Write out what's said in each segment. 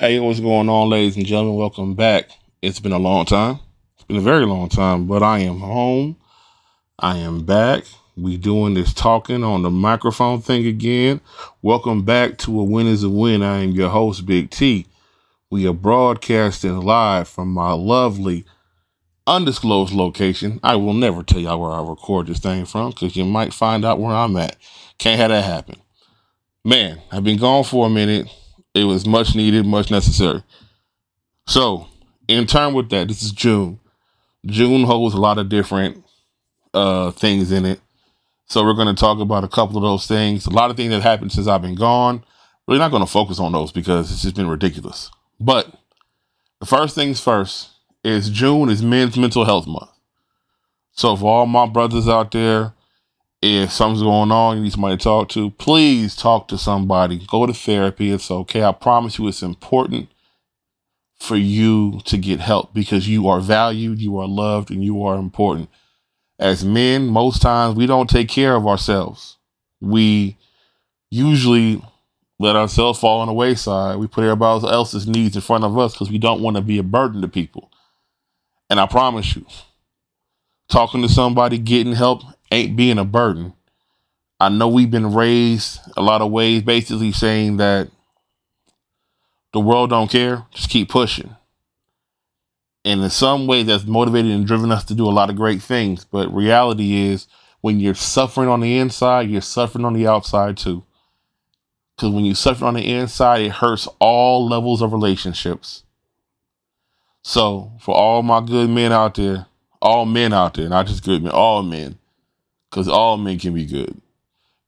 Hey, what's going on, ladies and gentlemen? Welcome back. It's been a long time. It's been a very long time, but I am home. I am back. We doing this talking on the microphone thing again. Welcome back to A Win is a Win. I am your host, Big T. We are broadcasting live from my lovely undisclosed location. I will never tell y'all where I record this thing from because you might find out where I'm at. Can't have that happen. Man, I've been gone for a minute. It was much needed, much necessary. So, in turn with that, this is June. June holds a lot of different uh, things in it. So we're going to talk about a couple of those things. A lot of things that happened since I've been gone. We're not going to focus on those because it's just been ridiculous. But the first things first is June is Men's Mental Health Month. So for all my brothers out there, if something's going on, you need somebody to talk to, please talk to somebody. Go to therapy. It's okay. I promise you it's important for you to get help because you are valued, you are loved, and you are important. As men, most times we don't take care of ourselves. We usually let ourselves fall on the wayside. We put everybody else's needs in front of us because we don't want to be a burden to people. And I promise you, talking to somebody, getting help ain't being a burden. I know we've been raised a lot of ways, basically saying that the world don't care, just keep pushing. And in some way, that's motivated and driven us to do a lot of great things. But reality is, when you're suffering on the inside, you're suffering on the outside too. Because when you suffer on the inside, it hurts all levels of relationships. So, for all my good men out there, all men out there, not just good men, all men, because all men can be good.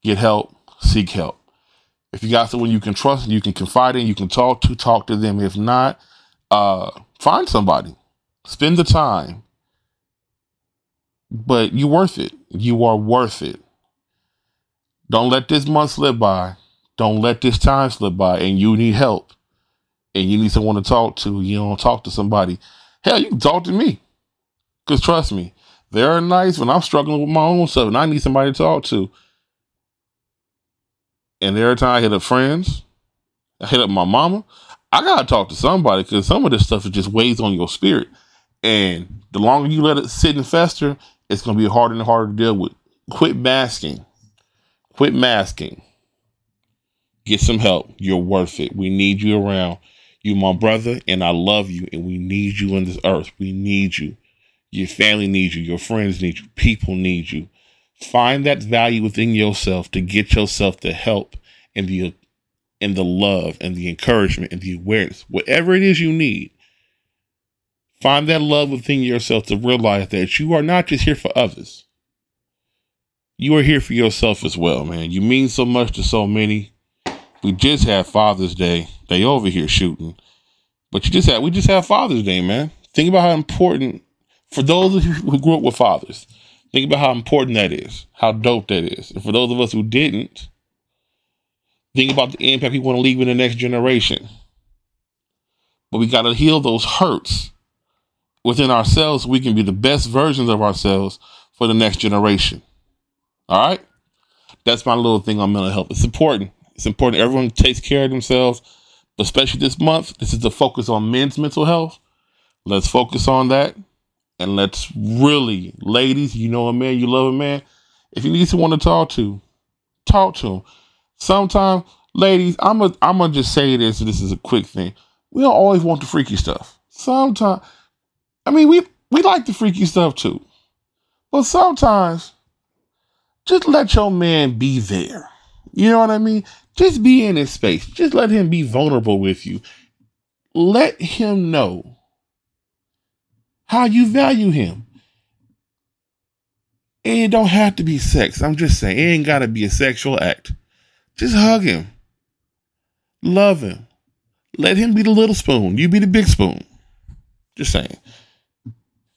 Get help, seek help. If you got someone you can trust, you can confide in, you can talk to, talk to them. If not, uh, find somebody, spend the time. But you're worth it. You are worth it. Don't let this month slip by. Don't let this time slip by. And you need help. And you need someone to talk to. You don't talk to somebody. Hell, you can talk to me. Because trust me, they're nice when I'm struggling with my own stuff and I need somebody to talk to. And every time I hit up friends, I hit up my mama, I gotta talk to somebody because some of this stuff just weighs on your spirit. And the longer you let it sit and fester, it's gonna be harder and harder to deal with. Quit masking. Quit masking. Get some help. You're worth it. We need you around. You my brother, and I love you, and we need you on this earth. We need you. Your family needs you. Your friends need you. People need you. Find that value within yourself to get yourself the help and the and the love and the encouragement and the awareness, whatever it is you need. Find that love within yourself to realize that you are not just here for others. You are here for yourself as well, man. You mean so much to so many. We just had Father's Day. They over here shooting. But you just had we just had Father's Day, man. Think about how important for those who grew up with fathers, think about how important that is, how dope that is. And for those of us who didn't, think about the impact we want to leave in the next generation. But we got to heal those hurts within ourselves so we can be the best versions of ourselves for the next generation. All right? That's my little thing on mental health. It's important. It's important everyone takes care of themselves, especially this month. This is the focus on men's mental health. Let's focus on that and let's really, ladies, you know a man, you love a man. If you need someone to talk to, talk to him. Sometimes, ladies, I'm a, I'm gonna just say this. This is a quick thing. We don't always want the freaky stuff. Sometimes, I mean, we we like the freaky stuff too, but sometimes, just let your man be there. You know what I mean? Just be in his space. Just let him be vulnerable with you. Let him know how you value him. And it don't have to be sex. I'm just saying, it ain't got to be a sexual act. Just hug him. Love him. Let him be the little spoon. You be the big spoon. Just saying.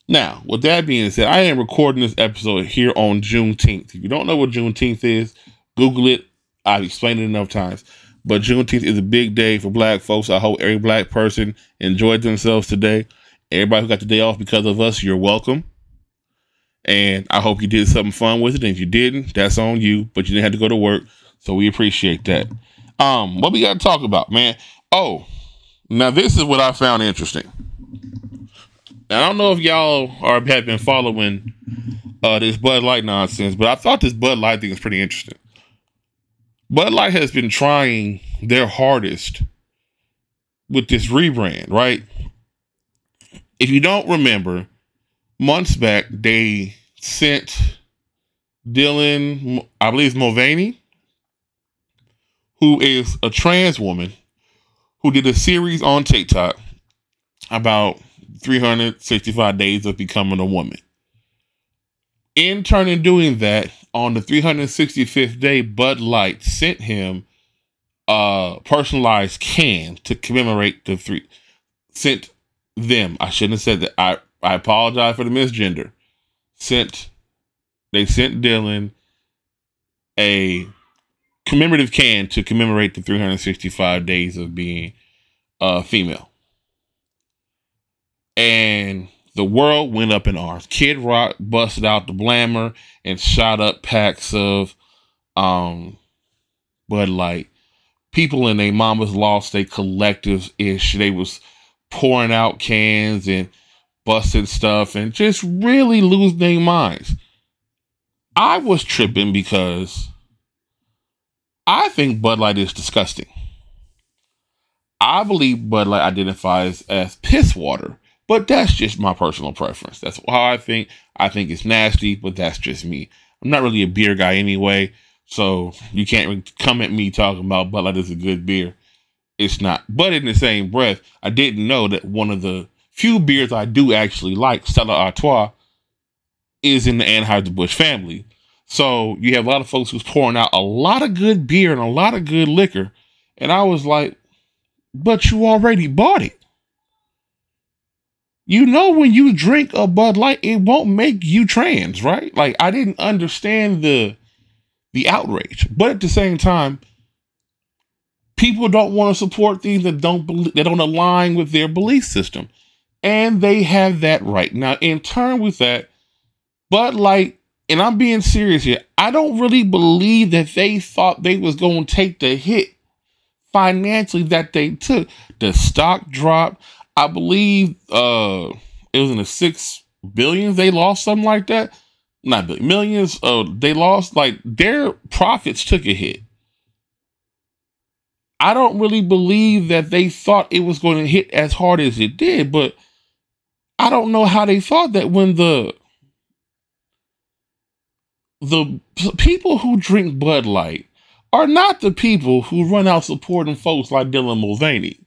Now, with that being said, I am recording this episode here on Juneteenth. If you don't know what Juneteenth is, Google it. I've explained it enough times. But Juneteenth is a big day for black folks. I hope every black person enjoyed themselves today. Everybody who got the day off because of us, you're welcome. And I hope you did something fun with it. And if you didn't, that's on you. But you didn't have to go to work. So we appreciate that. Um, what we gotta talk about, man. Oh, Now, this is what I found interesting. I don't know if y'all are have been following uh, this Bud Light nonsense, but I thought this Bud Light thing was pretty interesting. Bud Light has been trying their hardest with this rebrand, right? If you don't remember, months back they sent Dylan, I believe it's Mulvaney, who is a trans woman, who did a series on TikTok about 365 days of becoming a woman. In turn, in doing that, on the 365th day, Bud Light sent him a personalized can to commemorate the three. Sent them. I shouldn't have said that. I I apologize for the misgender. Sent they sent Dylan a commemorative can to commemorate the 365 days of being a female. And the world went up in arms. Kid Rock busted out the blammer and shot up packs of um Bud Light. People in their mamas lost their collective ish. They was pouring out cans and busting stuff and just really losing their minds. I was tripping because I think Bud Light is disgusting. I believe Bud Light identifies as piss water. But that's just my personal preference. That's how I think. I think it's nasty, but that's just me. I'm not really a beer guy anyway, so you can't come at me talking about Bud Light is a good beer. It's not. But in the same breath, I didn't know that one of the few beers I do actually like, Stella Artois, is in the Anheuser-Busch family. So you have a lot of folks who's pouring out a lot of good beer and a lot of good liquor. And I was like, but you already bought it you know when you drink a Bud Light, it won't make you trans, right? Like I didn't understand the the outrage, but at the same time, people don't want to support things that don't believe, that don't align with their belief system, and they have that right. Now, in turn with that, Bud Light, and I'm being serious here, I don't really believe that they thought they was going to take the hit financially that they took. The stock dropped. I believe uh it was in the six billions they lost, something like that. Not billion, millions. Uh, they lost like their profits took a hit. I don't really believe that they thought it was going to hit as hard as it did, but I don't know how they thought that when the the people who drink Bud Light are not the people who run out supporting folks like Dylan Mulvaney.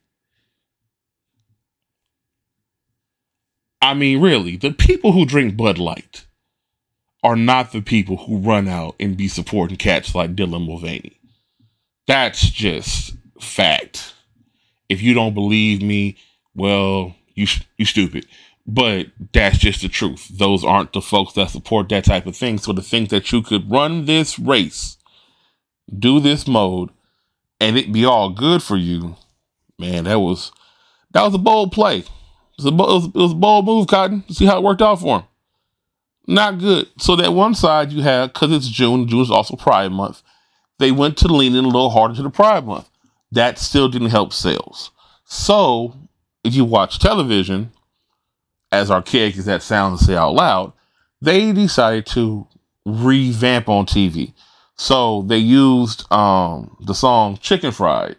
I mean, really, the people who drink Bud Light are not the people who run out and be supporting cats like Dylan Mulvaney. That's just fact. If you don't believe me, well, you you stupid. But that's just the truth. Those aren't the folks that support that type of thing. So to think that you could run this race, do this mode, and it be all good for you, man, that was that was a bold play. It was, a, was, it was a bold move, Cotton. See how it worked out for him. Not good. So that one side you have, because it's June, June is also Pride Month, they went to lean in a little harder to the Pride Month. That still didn't help sales. So if you watch television, as archaic as that sounds to say out loud, they decided to revamp on TV. So they used um, the song Chicken Fried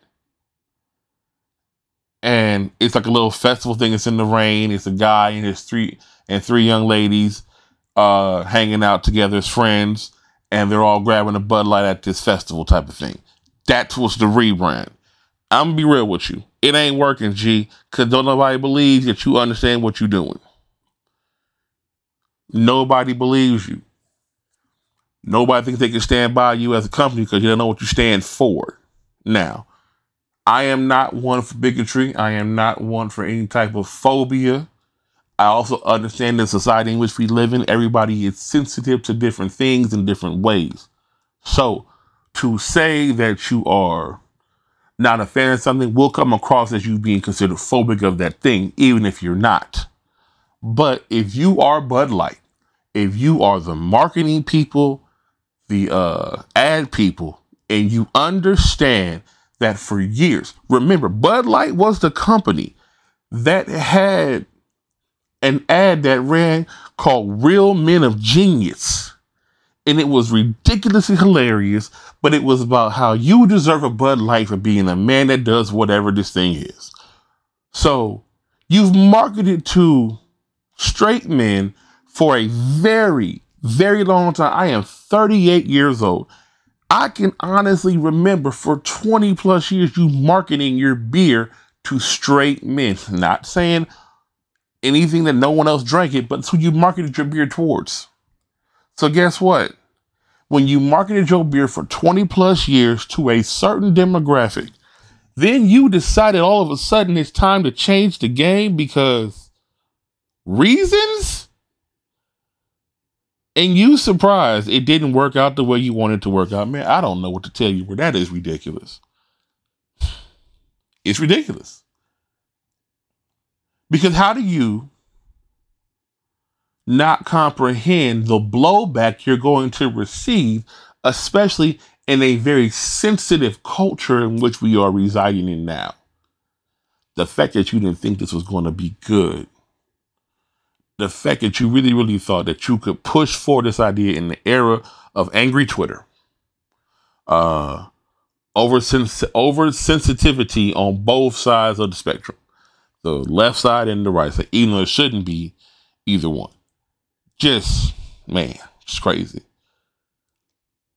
and it's like a little festival thing. It's in the rain. It's a guy and his three and three young ladies uh, hanging out together as friends, and they're all grabbing a Bud Light at this festival type of thing. That was the rebrand. I'm gonna be real with you. It ain't working, G, because don't nobody believe that you understand what you're doing. Nobody believes you. Nobody thinks they can stand by you as a company because you don't know what you stand for. Now, I am not one for bigotry. I am not one for any type of phobia. I also understand the society in which we live in, everybody is sensitive to different things in different ways. So, to say that you are not a fan of something will come across as you being considered phobic of that thing, even if you're not. But if you are Bud Light, if you are the marketing people, the uh, ad people, and you understand that for years, remember, Bud Light was the company that had an ad that ran called Real Men of Genius. And it was ridiculously hilarious, but it was about how you deserve a Bud Light for being a man that does whatever this thing is. So you've marketed to straight men for a very, very long time. I am 38 years old. I can honestly remember for 20 plus years you marketing your beer to straight men. Not saying anything that no one else drank it, but who you marketed your beer towards. So guess what? When you marketed your beer for 20 plus years to a certain demographic, then you decided all of a sudden it's time to change the game because reasons? And you surprised it didn't work out the way you wanted to work out. Man, I don't know what to tell you, but that is ridiculous. It's ridiculous. Because how do you not comprehend the blowback you're going to receive, especially in a very sensitive culture in which we are residing in now? The fact that you didn't think this was going to be good, the fact that you really, really thought that you could push for this idea in the era of angry Twitter, uh, sensitivity on both sides of the spectrum the left side and the right side, even though it shouldn't be either one. Just, man, it's crazy.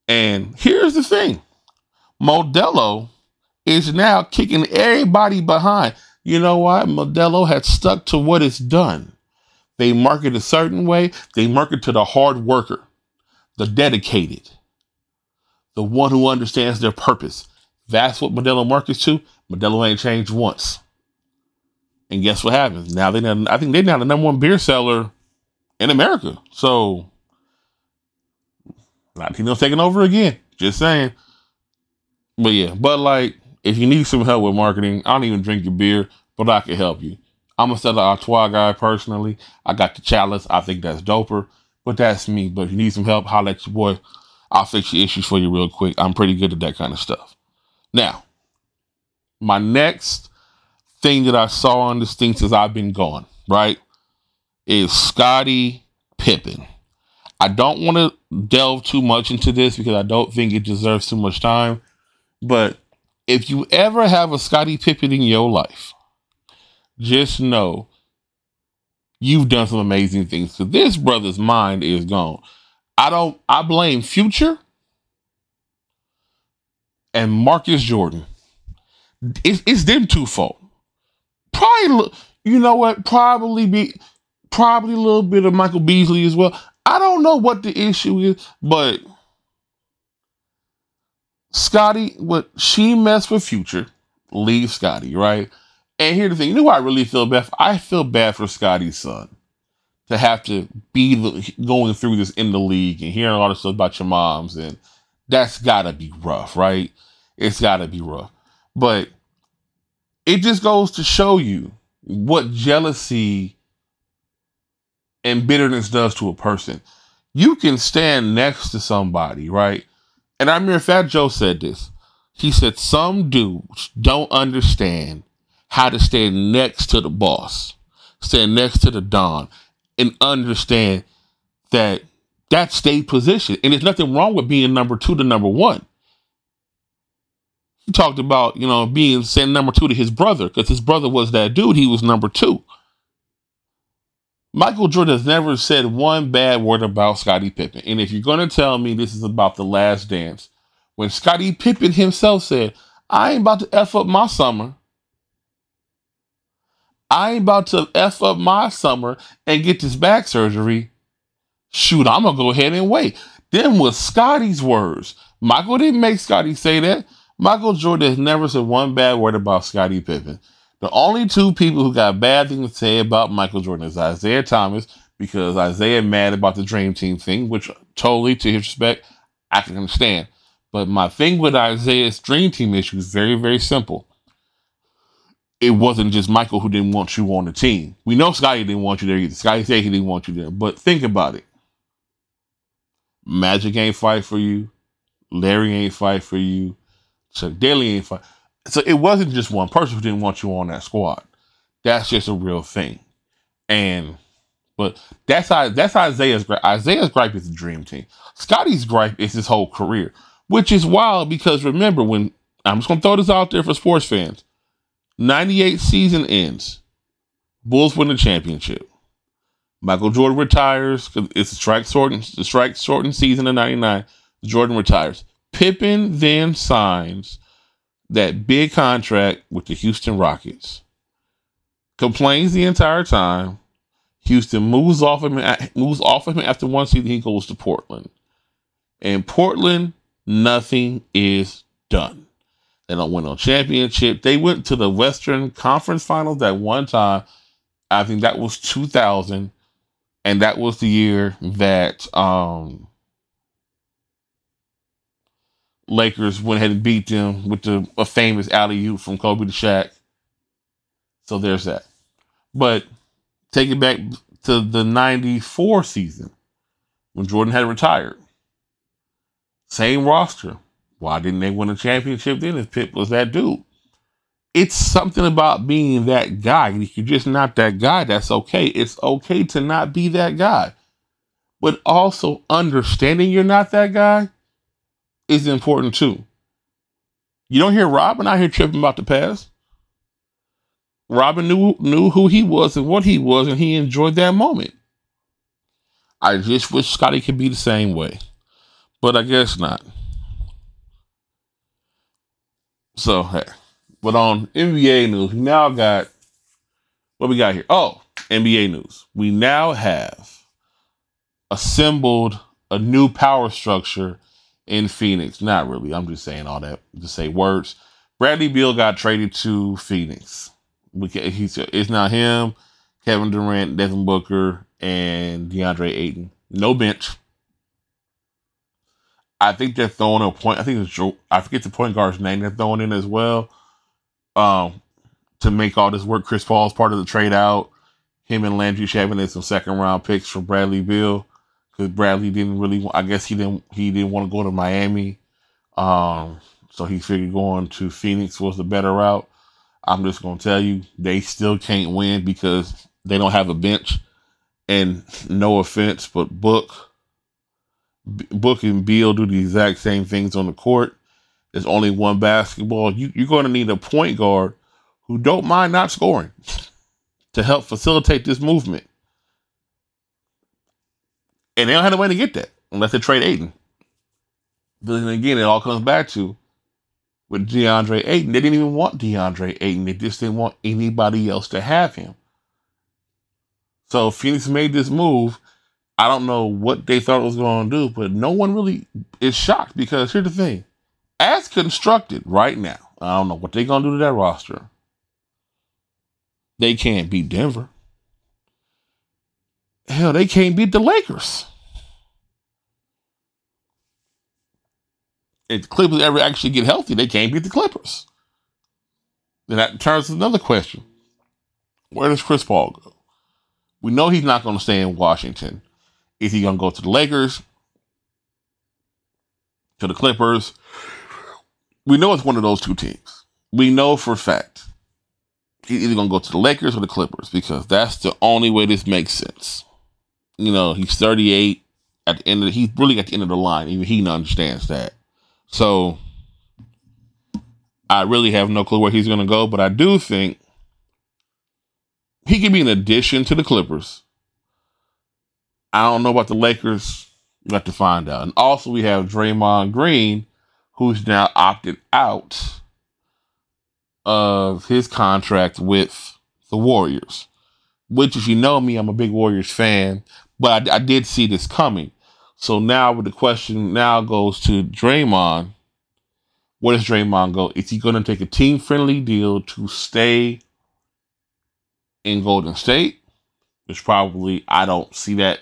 And here's the thing Modelo is now kicking everybody behind. You know what? Modelo had stuck to what it's done. They market a certain way, they market to the hard worker, the dedicated, the one who understands their purpose. That's what Modelo markets to. Modelo ain't changed once. And guess what happens? Now they I think they're now the number one beer seller in America. So Latino's taking over again. Just saying. But yeah, but like if you need some help with marketing, I don't even drink your beer, but I can help you. I'm a Stella Artois guy personally. I got the chalice. I think that's doper. But that's me. But if you need some help, holla at your boy. I'll fix your issues for you real quick. I'm pretty good at that kind of stuff. Now, my next thing that I saw on this thing since I've been gone, right, is Scottie Pippen. I don't want to delve too much into this because I don't think it deserves too much time. But if you ever have a Scottie Pippen in your life, just know you've done some amazing things. So this brother's mind is gone. I don't I blame Future and Marcus Jordan. It's, it's them two fault probably you know what probably be probably a little bit of Michael Beasley as well. I don't know what the issue is, but Scottie, what she messed with Future, leave Scottie, right? And here's the thing, you know why I really feel bad? For? I feel bad for Scottie's son to have to be the, going through this in the league and hearing a lot of stuff about your moms, and that's gotta be rough, right? It's gotta be rough. But it just goes to show you what jealousy and bitterness does to a person. You can stand next to somebody, right? And I remember Fat Joe said this. He said, Some dudes don't understand how to stand next to the boss, stand next to the Don, and understand that that's state position. And there's nothing wrong with being number two to number one he talked about, you know, being sent number two to his brother because his brother was that dude. He was number two. Michael Jordan has never said one bad word about Scottie Pippen. And if you're going to tell me this is about the last dance, when Scottie Pippen himself said, I ain't about to F up my summer. I ain't about to F up my summer and get this back surgery. Shoot, I'm going to go ahead and wait. Then was Scottie's words. Michael didn't make Scottie say that. Michael Jordan has never said one bad word about Scottie Pippen. The only two people who got bad things to say about Michael Jordan is Isiah Thomas, because Isiah mad about the Dream Team thing, which totally, to his respect, I can understand. But my thing with Isiah's Dream Team issue is very, very simple. It wasn't just Michael who didn't want you on the team. We know Scottie didn't want you there either. Scottie said he didn't want you there. But think about it. Magic ain't fight for you. Larry ain't fight for you. Chuck Daly ain't fight. So it wasn't just one person who didn't want you on that squad. That's just a real thing. And but that's how that's Isiah's gripe. Isiah's gripe is the dream team. Scottie's gripe is his whole career, which is wild because remember when I'm just gonna throw this out there for sports fans. 98 season ends. Bulls win the championship. Michael Jordan retires because it's a strike shortened the strike shortened season of '99. Jordan retires. Pippen then signs that big contract with the Houston Rockets. Complains the entire time. Houston moves off of him, moves off of him after one season. He goes to Portland. In Portland, nothing is done. They don't win no championship. They went to the Western Conference Finals that one time. I think that was 2000 and that was the year that um, Lakers went ahead and beat them with the a famous alley oop from Kobe to Shaq. So there's that. But take it back to the '94 season when Jordan had retired. Same roster. Why didn't they win a championship then? If Pip was that dude it's something about being that guy. If you're just not that guy, that's okay. It's okay to not be that guy. But also understanding you're not that guy is important too. You don't hear Robin out here tripping about the past. Robin knew knew who he was and what he was, and he enjoyed that moment. I just wish Scottie could be the same way. But I guess not. So hey. But on NBA news, we now got what we got here. Oh, NBA news. We now have assembled a new power structure in Phoenix. Not really. I'm just saying all that to say words. Bradley Beal got traded to Phoenix. We can, he's it's not him, Kevin Durant, Devin Booker, and DeAndre Ayton. No bench. I think they're throwing a point. I think it's I forget the point guard's name they're throwing in as well um, to make all this work. Chris Paul's part of the trade out. Him and Landry Shamet some second round picks for Bradley Beal because Bradley didn't really. I guess he didn't. He didn't want to go to Miami, um, so he figured going to Phoenix was the better route. I'm just gonna tell you, they still can't win because they don't have a bench. And no offense, but Book, Book and Beal do the exact same things on the court. There's only one basketball. You, you're going to need a point guard who don't mind not scoring to help facilitate this movement. And they don't have a way to get that unless they trade Ayton. But then again, it all comes back to with DeAndre Ayton. They didn't even want DeAndre Ayton. They just didn't want anybody else to have him. So Phoenix made this move. I don't know what they thought it was going to do, but no one really is shocked because here's the thing as constructed right now, I don't know what they're gonna do to that roster. They can't beat Denver. Hell, they can't beat the Lakers. If the Clippers ever actually get healthy, they can't beat the Clippers. Then that turns to another question. Where does Chris Paul go? We know he's not going to stay in Washington. Is he going to go to the Lakers? To the Clippers? we know it's one of those two teams. We know for a fact he's either gonna go to the Lakers or the Clippers because that's the only way this makes sense. You know, he's 38 at the end of the, he's really at the end of the line. Even he understands that. So I really have no clue where he's gonna go, but I do think he could be an addition to the Clippers. I don't know about the Lakers. We have to find out. And also we have Draymond Green who's now opted out of his contract with the Warriors. Which, if you know me, I'm a big Warriors fan, but I, I did see this coming. So now, with the question now goes to Draymond. Where does Draymond go? Is he going to take a team friendly deal to stay in Golden State? Which probably I don't see that.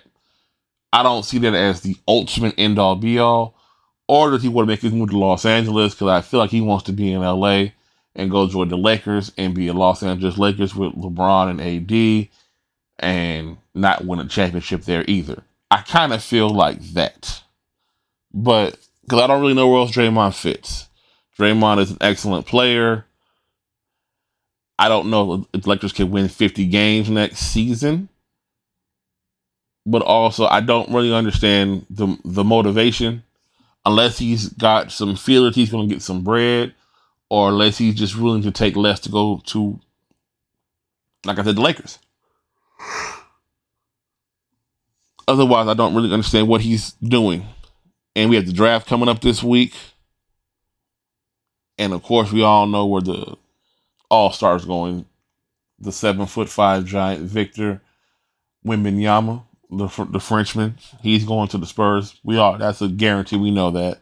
I don't see that as the ultimate end all be all or does he want to make his move to Los Angeles? Because I feel like he wants to be in LA and go join the Lakers and be a Los Angeles Lakers with LeBron and AD and not win a championship there either. I kind of feel like that. But because I don't really know where else Draymond fits. Draymond is an excellent player. I don't know if the Lakers can win 50 games next season. But also, I don't really understand the the motivation unless he's got some feelers he's going to get some bread, or unless he's just willing to take less to go to, like I said, the Lakers. Otherwise, I don't really understand what he's doing. And we have the draft coming up this week. And of course, we all know where the all stars going. The seven foot five giant Victor Wembanyama, the the Frenchman, he's going to the Spurs. We all that's a guarantee. We know that.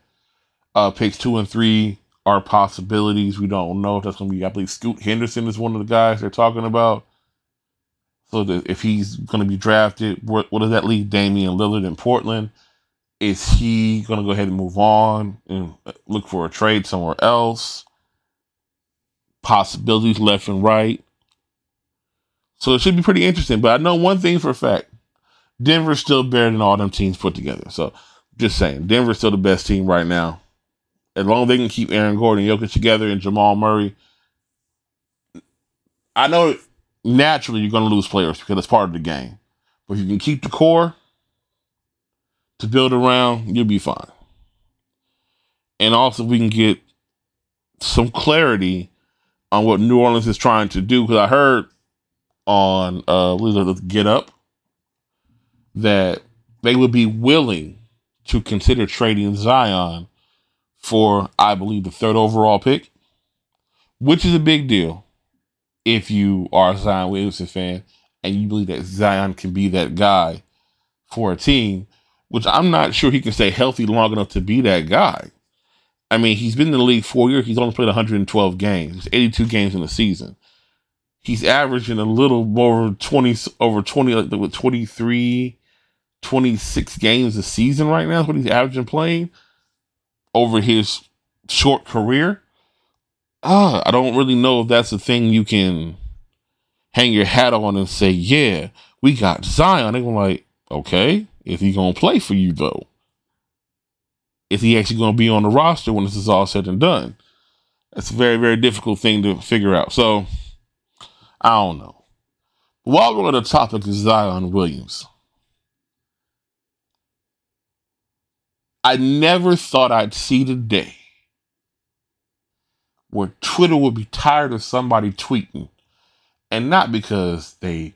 Uh, picks two and three are possibilities. We don't know if that's going to be. I believe Scoot Henderson is one of the guys they're talking about. So if he's going to be drafted, what, what does that leave Damian Lillard in Portland? Is he going to go ahead and move on and uh, look for a trade somewhere else? Possibilities left and right. So it should be pretty interesting. But I know one thing for a fact Denver's still better than all them teams put together. So just saying, Denver's still the best team right now. As long as they can keep Aaron Gordon Jokic together and Jamal Murray. I know naturally you're going to lose players because it's part of the game. But if you can keep the core to build around, you'll be fine. And also, we can get some clarity on what New Orleans is trying to do. Because I heard on uh, Get Up that they would be willing to consider trading Zion for, I believe, the third overall pick, which is a big deal if you are a Zion Williamson fan and you believe that Zion can be that guy for a team, which I'm not sure he can stay healthy long enough to be that guy. I mean, he's been in the league four years. He's only played 112 games, 82 games in the season. He's averaging a little more 20 over 20, like 23, 26 games a season right now. Is what he's averaging playing over his short career ah, I don't really know if that's a thing you can hang your hat on and say, yeah, we got Zion. They're gonna like, okay, is he going to play for you though? Is he actually going to be on the roster when this is all said and done? That's a very, very difficult thing to figure out. So, I don't know. While we're on the topic of Zion Williams, I never thought I'd see the day where Twitter would be tired of somebody tweeting, and not because they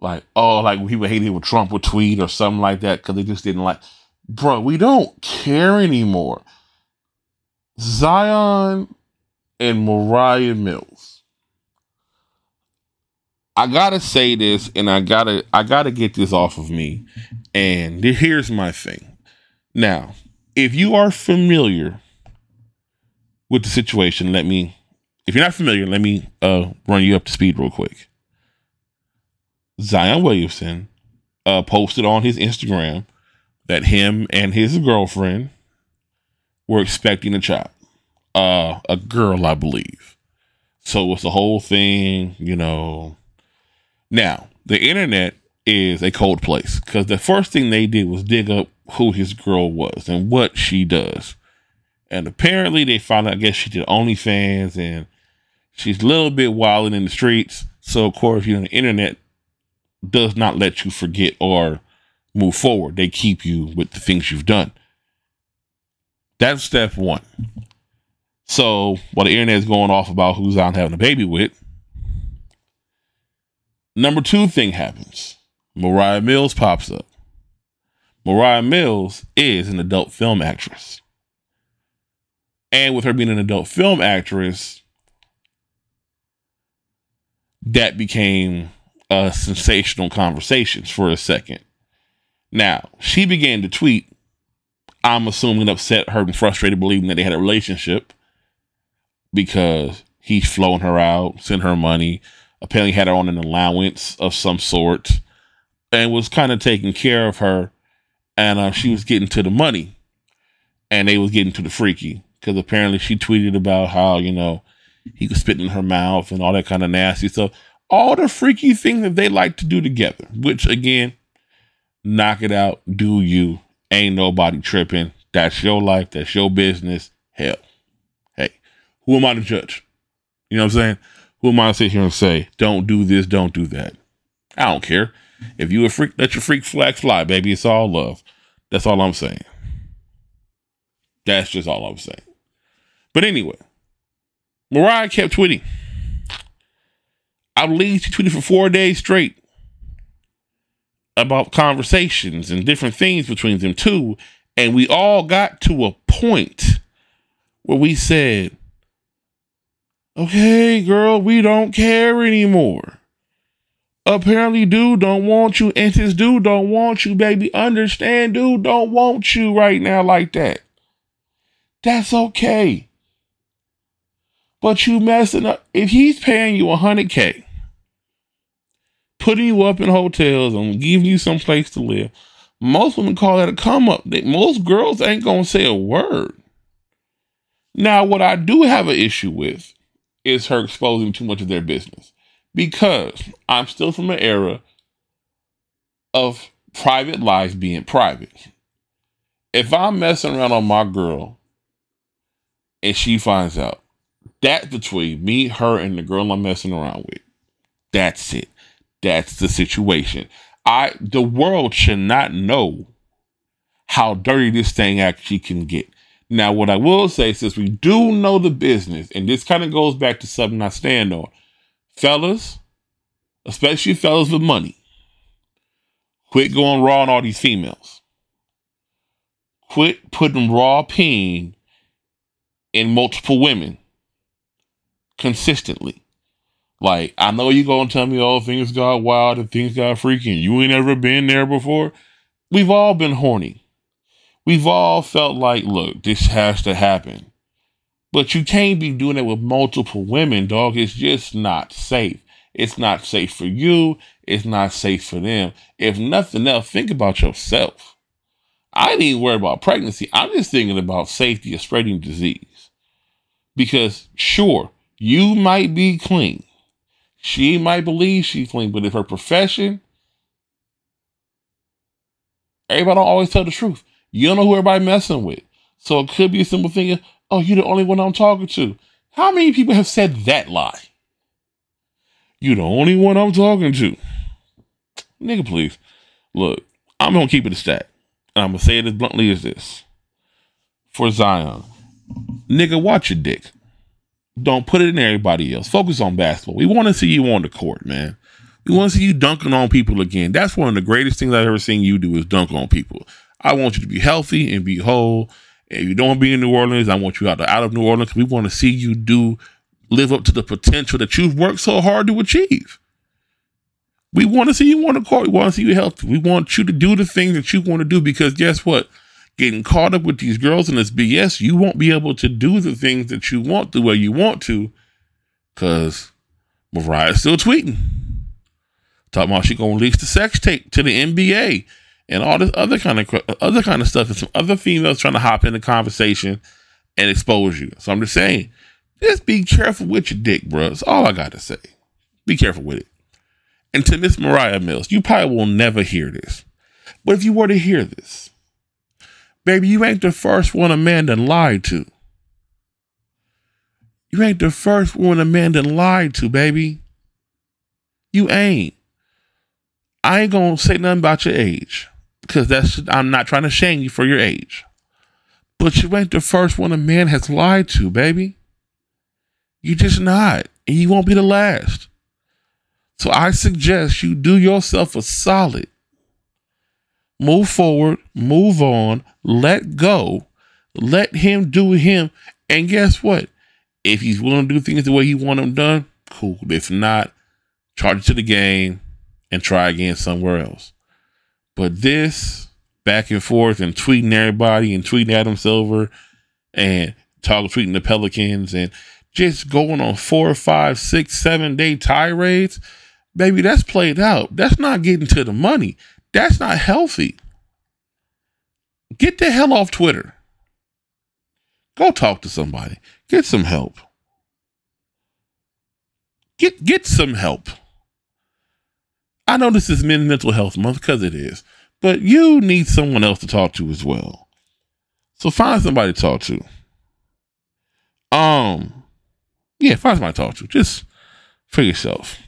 like oh like people hated when Trump would tweet or something like that because they just didn't like. Bro, we don't care anymore. Zion and Moriah Mills. I gotta say this, and I gotta I gotta get this off of me. And here's my thing. Now, if you are familiar with the situation, let me, if you're not familiar, let me uh, run you up to speed real quick. Zion Williamson uh, posted on his Instagram that him and his girlfriend were expecting a child, uh, a girl, I believe. So it's the whole thing, you know. Now, the internet is a cold place because the first thing they did was dig up who his girl was and what she does. And apparently they found out, I guess she did OnlyFans and she's a little bit wilding in the streets. So of course, you know, the internet does not let you forget or move forward. They keep you with the things you've done. That's step one. So while the internet is going off about who's out having a baby with, number two thing happens. Moriah Mills pops up. Moriah Mills is an adult film actress. And with her being an adult film actress, that became a sensational conversations for a second. Now, she began to tweet, I'm assuming upset, hurt, and frustrated, believing that they had a relationship because he's flown her out, sent her money, apparently had her on an allowance of some sort, and was kind of taking care of her. And uh, she was getting to the money, and they was getting to the freaky because apparently she tweeted about how you know he was spitting in her mouth and all that kind of nasty stuff. All the freaky things that they like to do together. Which again, knock it out. Do you? Ain't nobody tripping. That's your life. That's your business. Hell, hey, who am I to judge? You know what I'm saying? Who am I to sit here and say, don't do this, don't do that? I don't care. If you a freak, let your freak flag fly, baby. It's all love. That's all I'm saying. That's just all I'm saying. But anyway, Moriah kept tweeting. I believe she tweeted for four days straight about conversations and different things between them two. And we all got to a point where we said, okay, girl, we don't care anymore. Apparently, dude don't want you, and his dude don't want you, baby. Understand, dude don't want you right now like that. That's okay. But you messing up. If he's paying you a hundred K, putting you up in hotels and giving you some place to live, most women call that a come up. Most girls ain't gonna say a word. Now, what I do have an issue with is her exposing too much of their business because I'm still from an era of private life being private. If I'm messing around on my girl and she finds out, that's between me, her, and the girl I'm messing around with. That's it. That's the situation. I the world should not know how dirty this thing actually can get. Now, what I will say, since we do know the business, and this kind of goes back to something I stand on, fellas, especially fellas with money, quit going raw on all these females. Quit putting raw pain in multiple women consistently. Like, I know you gonna tell me, oh, things got wild and things got freaking. You ain't ever been there before. We've all been horny. We've all felt like, look, this has to happen. But you can't be doing it with multiple women, dog. It's just not safe. It's not safe for you. It's not safe for them. If nothing else, think about yourself. I even worry about pregnancy. I'm just thinking about safety of spreading disease. Because sure, you might be clean. She might believe she's clean, but if her profession, everybody don't always tell the truth. You don't know who everybody messing with. So it could be a simple thing. of, Oh, you're the only one I'm talking to. How many people have said that lie? You're the only one I'm talking to. Nigga, please. Look, I'm gonna keep it a stat. And I'm gonna say it as bluntly as this. For Zion. Nigga, watch your dick. Don't put it in everybody else. Focus on basketball. We want to see you on the court, man. We want to see you dunking on people again. That's one of the greatest things I've ever seen you do is dunk on people. I want you to be healthy and be whole. If you don't be in New Orleans, I want you out, out of New Orleans. We want to see you do live up to the potential that you've worked so hard to achieve. We want to see you on the court. We want to see you healthy. We want you to do the things that you want to do because guess what? Getting caught up with these girls and this BS, you won't be able to do the things that you want the way you want to because Moriah's still tweeting. Talking about she gonna release the sex tape to the NBA and all this other kind of other kind of stuff, and some other females trying to hop in the conversation and expose you. So I'm just saying, just be careful with your dick, bro. That's all I got to say. Be careful with it. And to Miss Moriah Mills, you probably will never hear this, but if you were to hear this, baby, you ain't the first one Amanda lied to. You ain't the first one Amanda lied to, baby. You ain't. I ain't gonna say nothing about your age because that's I'm not trying to shame you for your age. But you ain't the first one a man has lied to, baby. You just not, and you won't be the last. So I suggest you do yourself a solid. Move forward, move on, let go, let him do him. And guess what? If he's willing to do things the way he want them done, cool. If not, charge it to the game and try again somewhere else. But this back and forth and tweeting everybody and tweeting Adam Silver and talking tweeting the Pelicans and just going on four, five, six, seven day tirades, baby, that's played out. That's not getting to the money. That's not healthy. Get the hell off Twitter. Go talk to somebody. Get some help. Get get some help. I know this is men's mental health month because it is, but you need someone else to talk to as well. So find somebody to talk to. Um, yeah, find somebody to talk to. Just for yourself.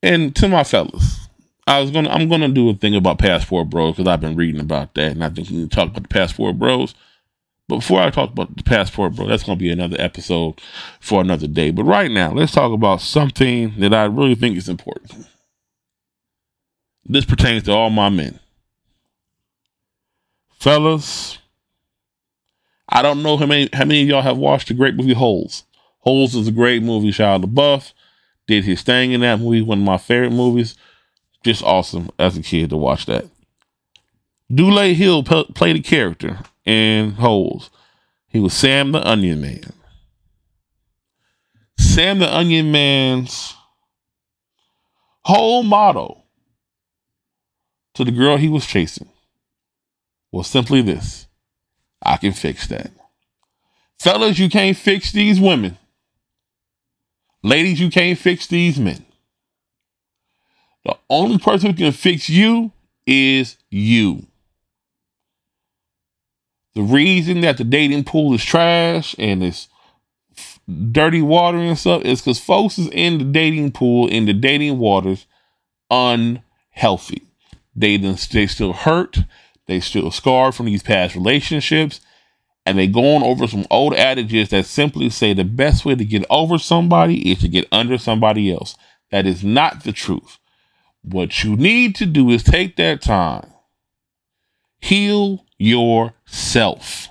And to my fellas, I was gonna I'm gonna do a thing about passport bros because I've been reading about that, and I think we to talk about the passport bros. But before I talk about the passport, bro, that's to be another episode for another day. But right now, let's talk about something that I really think is important. This pertains to all my men. Fellas, I don't know how many how many of y'all have watched the great movie Holes. Holes is a great movie. Shia LaBeouf did his thing in that movie, one of my favorite movies. Just awesome as a kid to watch that. Dulé Hill p- played a character in Holes. He was Sam the Onion Man. Sam the Onion Man's whole motto to the girl he was chasing was simply this I can fix that. Fellas, you can't fix these women. Ladies, you can't fix these men. The only person who can fix you is you. The reason that the dating pool is trash and it's dirty water and stuff is because folks is in the dating pool, in the dating waters, unhealthy. They, they still hurt. They still scarred from these past relationships. And they going over some old adages that simply say the best way to get over somebody is to get under somebody else. That is not the truth. What you need to do is take that time, heal yourself.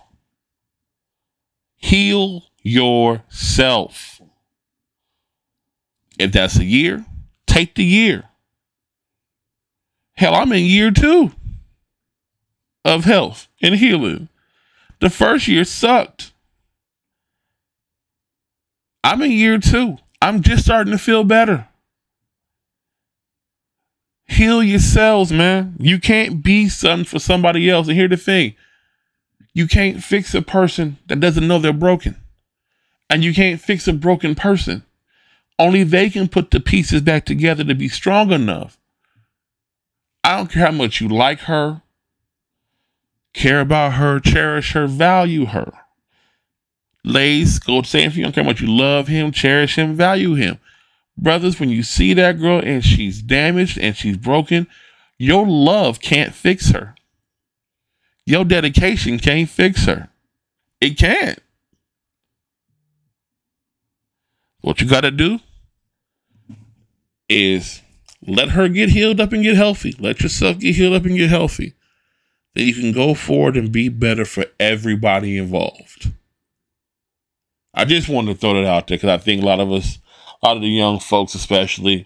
Heal yourself. If that's a year, take the year. Hell, I'm in year two of health and healing. The first year sucked. I'm in year two. I'm just starting to feel better. Heal yourselves, man. You can't be something for somebody else. And here's the thing you can't fix a person that doesn't know they're broken. And you can't fix a broken person. Only they can put the pieces back together to be strong enough. I don't care how much you like her, care about her, cherish her, value her. Lays, go say if you don't care how much you love him, cherish him, value him. Brothers, when you see that girl and she's damaged and she's broken, your love can't fix her. Your dedication can't fix her. It can't. What you got to do is let her get healed up and get healthy. Let yourself get healed up and get healthy. Then you can go forward and be better for everybody involved. I just wanted to throw that out there because I think a lot of us, a lot of the young folks especially,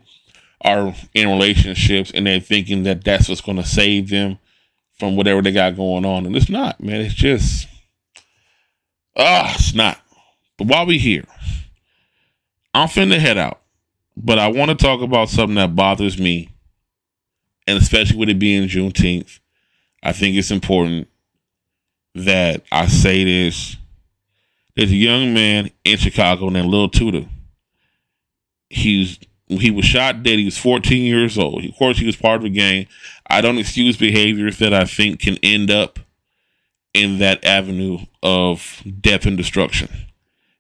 are in relationships and they're thinking that that's what's going to save them from whatever they got going on. And it's not, man. It's just, ah, it's not. But while we here, I'm finna head out. But I want to talk about something that bothers me, and especially with it being Juneteenth. I think it's important that I say this. There's a young man in Chicago named Lil Tudor. He's he was shot dead. He was 14 years old. Of course, he was part of a gang. I don't excuse behaviors that I think can end up in that avenue of death and destruction.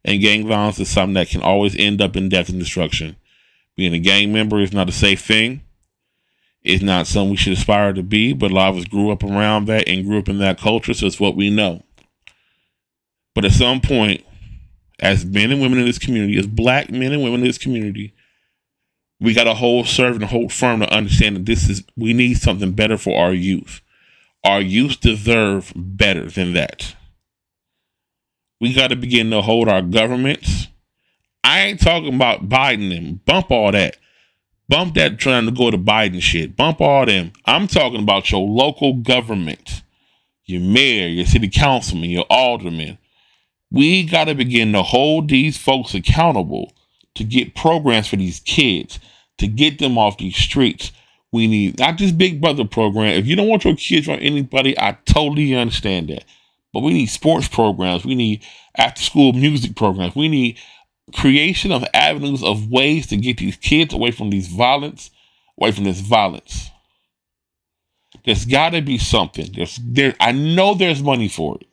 And gang violence is something that can always end up in death and destruction. Being a gang member is not a safe thing. It's not something we should aspire to be, but a lot of us grew up around that and grew up in that culture, so it's what we know. But at some point, as men and women in this community, as black men and women in this community, we got to hold serve and hold firm to understand that this is we need something better for our youth. Our youth deserve better than that. We got to begin to hold our governments. I ain't talking about Biden and bump all that. Bump that trying to go to Biden shit. Bump all them. I'm talking about your local government, your mayor, your city councilman, your alderman. We got to begin to hold these folks accountable to get programs for these kids, to get them off these streets. We need not just Big Brother program. If you don't want your kids around anybody, I totally understand that. But we need sports programs. We need after school music programs. We need creation of avenues of ways to get these kids away from these violence, away from this violence. There's got to be something. There's there. I know there's money for it.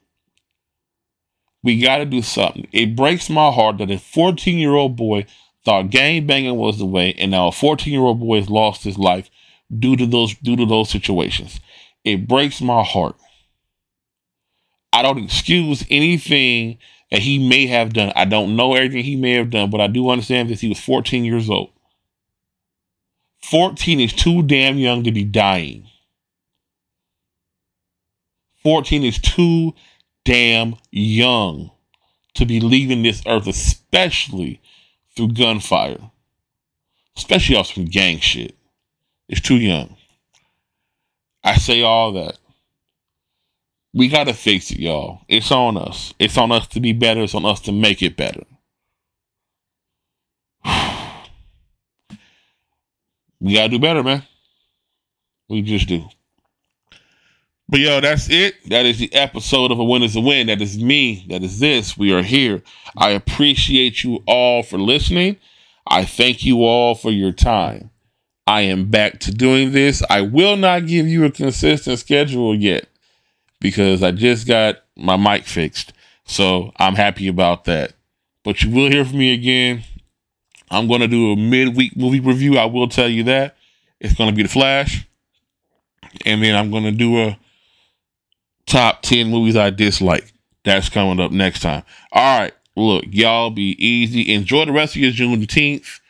We got to do something. It breaks my heart that a 14 year old boy thought gang banging was the way, and now a 14 year old boy has lost his life due to those due to those situations. It breaks my heart. I don't excuse anything that he may have done. I don't know everything he may have done, but I do understand that He was 14 years old. 14 is too damn young to be dying. 14 is too damn young to be leaving this earth, especially through gunfire, especially off some gang shit. It's too young. I say all that. We got to fix it, y'all. It's on us. It's on us to be better. It's on us to make it better. we got to do better, man. We just do. But yo, that's it. That is the episode of A Win is a Win. That is me. That is this. We are here. I appreciate you all for listening. I thank you all for your time. I am back to doing this. I will not give you a consistent schedule yet because I just got my mic fixed. So I'm happy about that. But you will hear from me again. I'm going to do a midweek movie review. I will tell you that. It's going to be The Flash. And then I'm going to do a top 10 movies I dislike. That's coming up next time. All right. Look, y'all be easy. Enjoy the rest of your Juneteenth.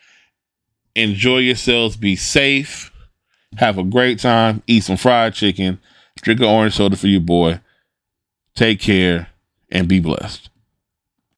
Enjoy yourselves. Be safe. Have a great time. Eat some fried chicken. Drink an orange soda for your boy. Take care and be blessed.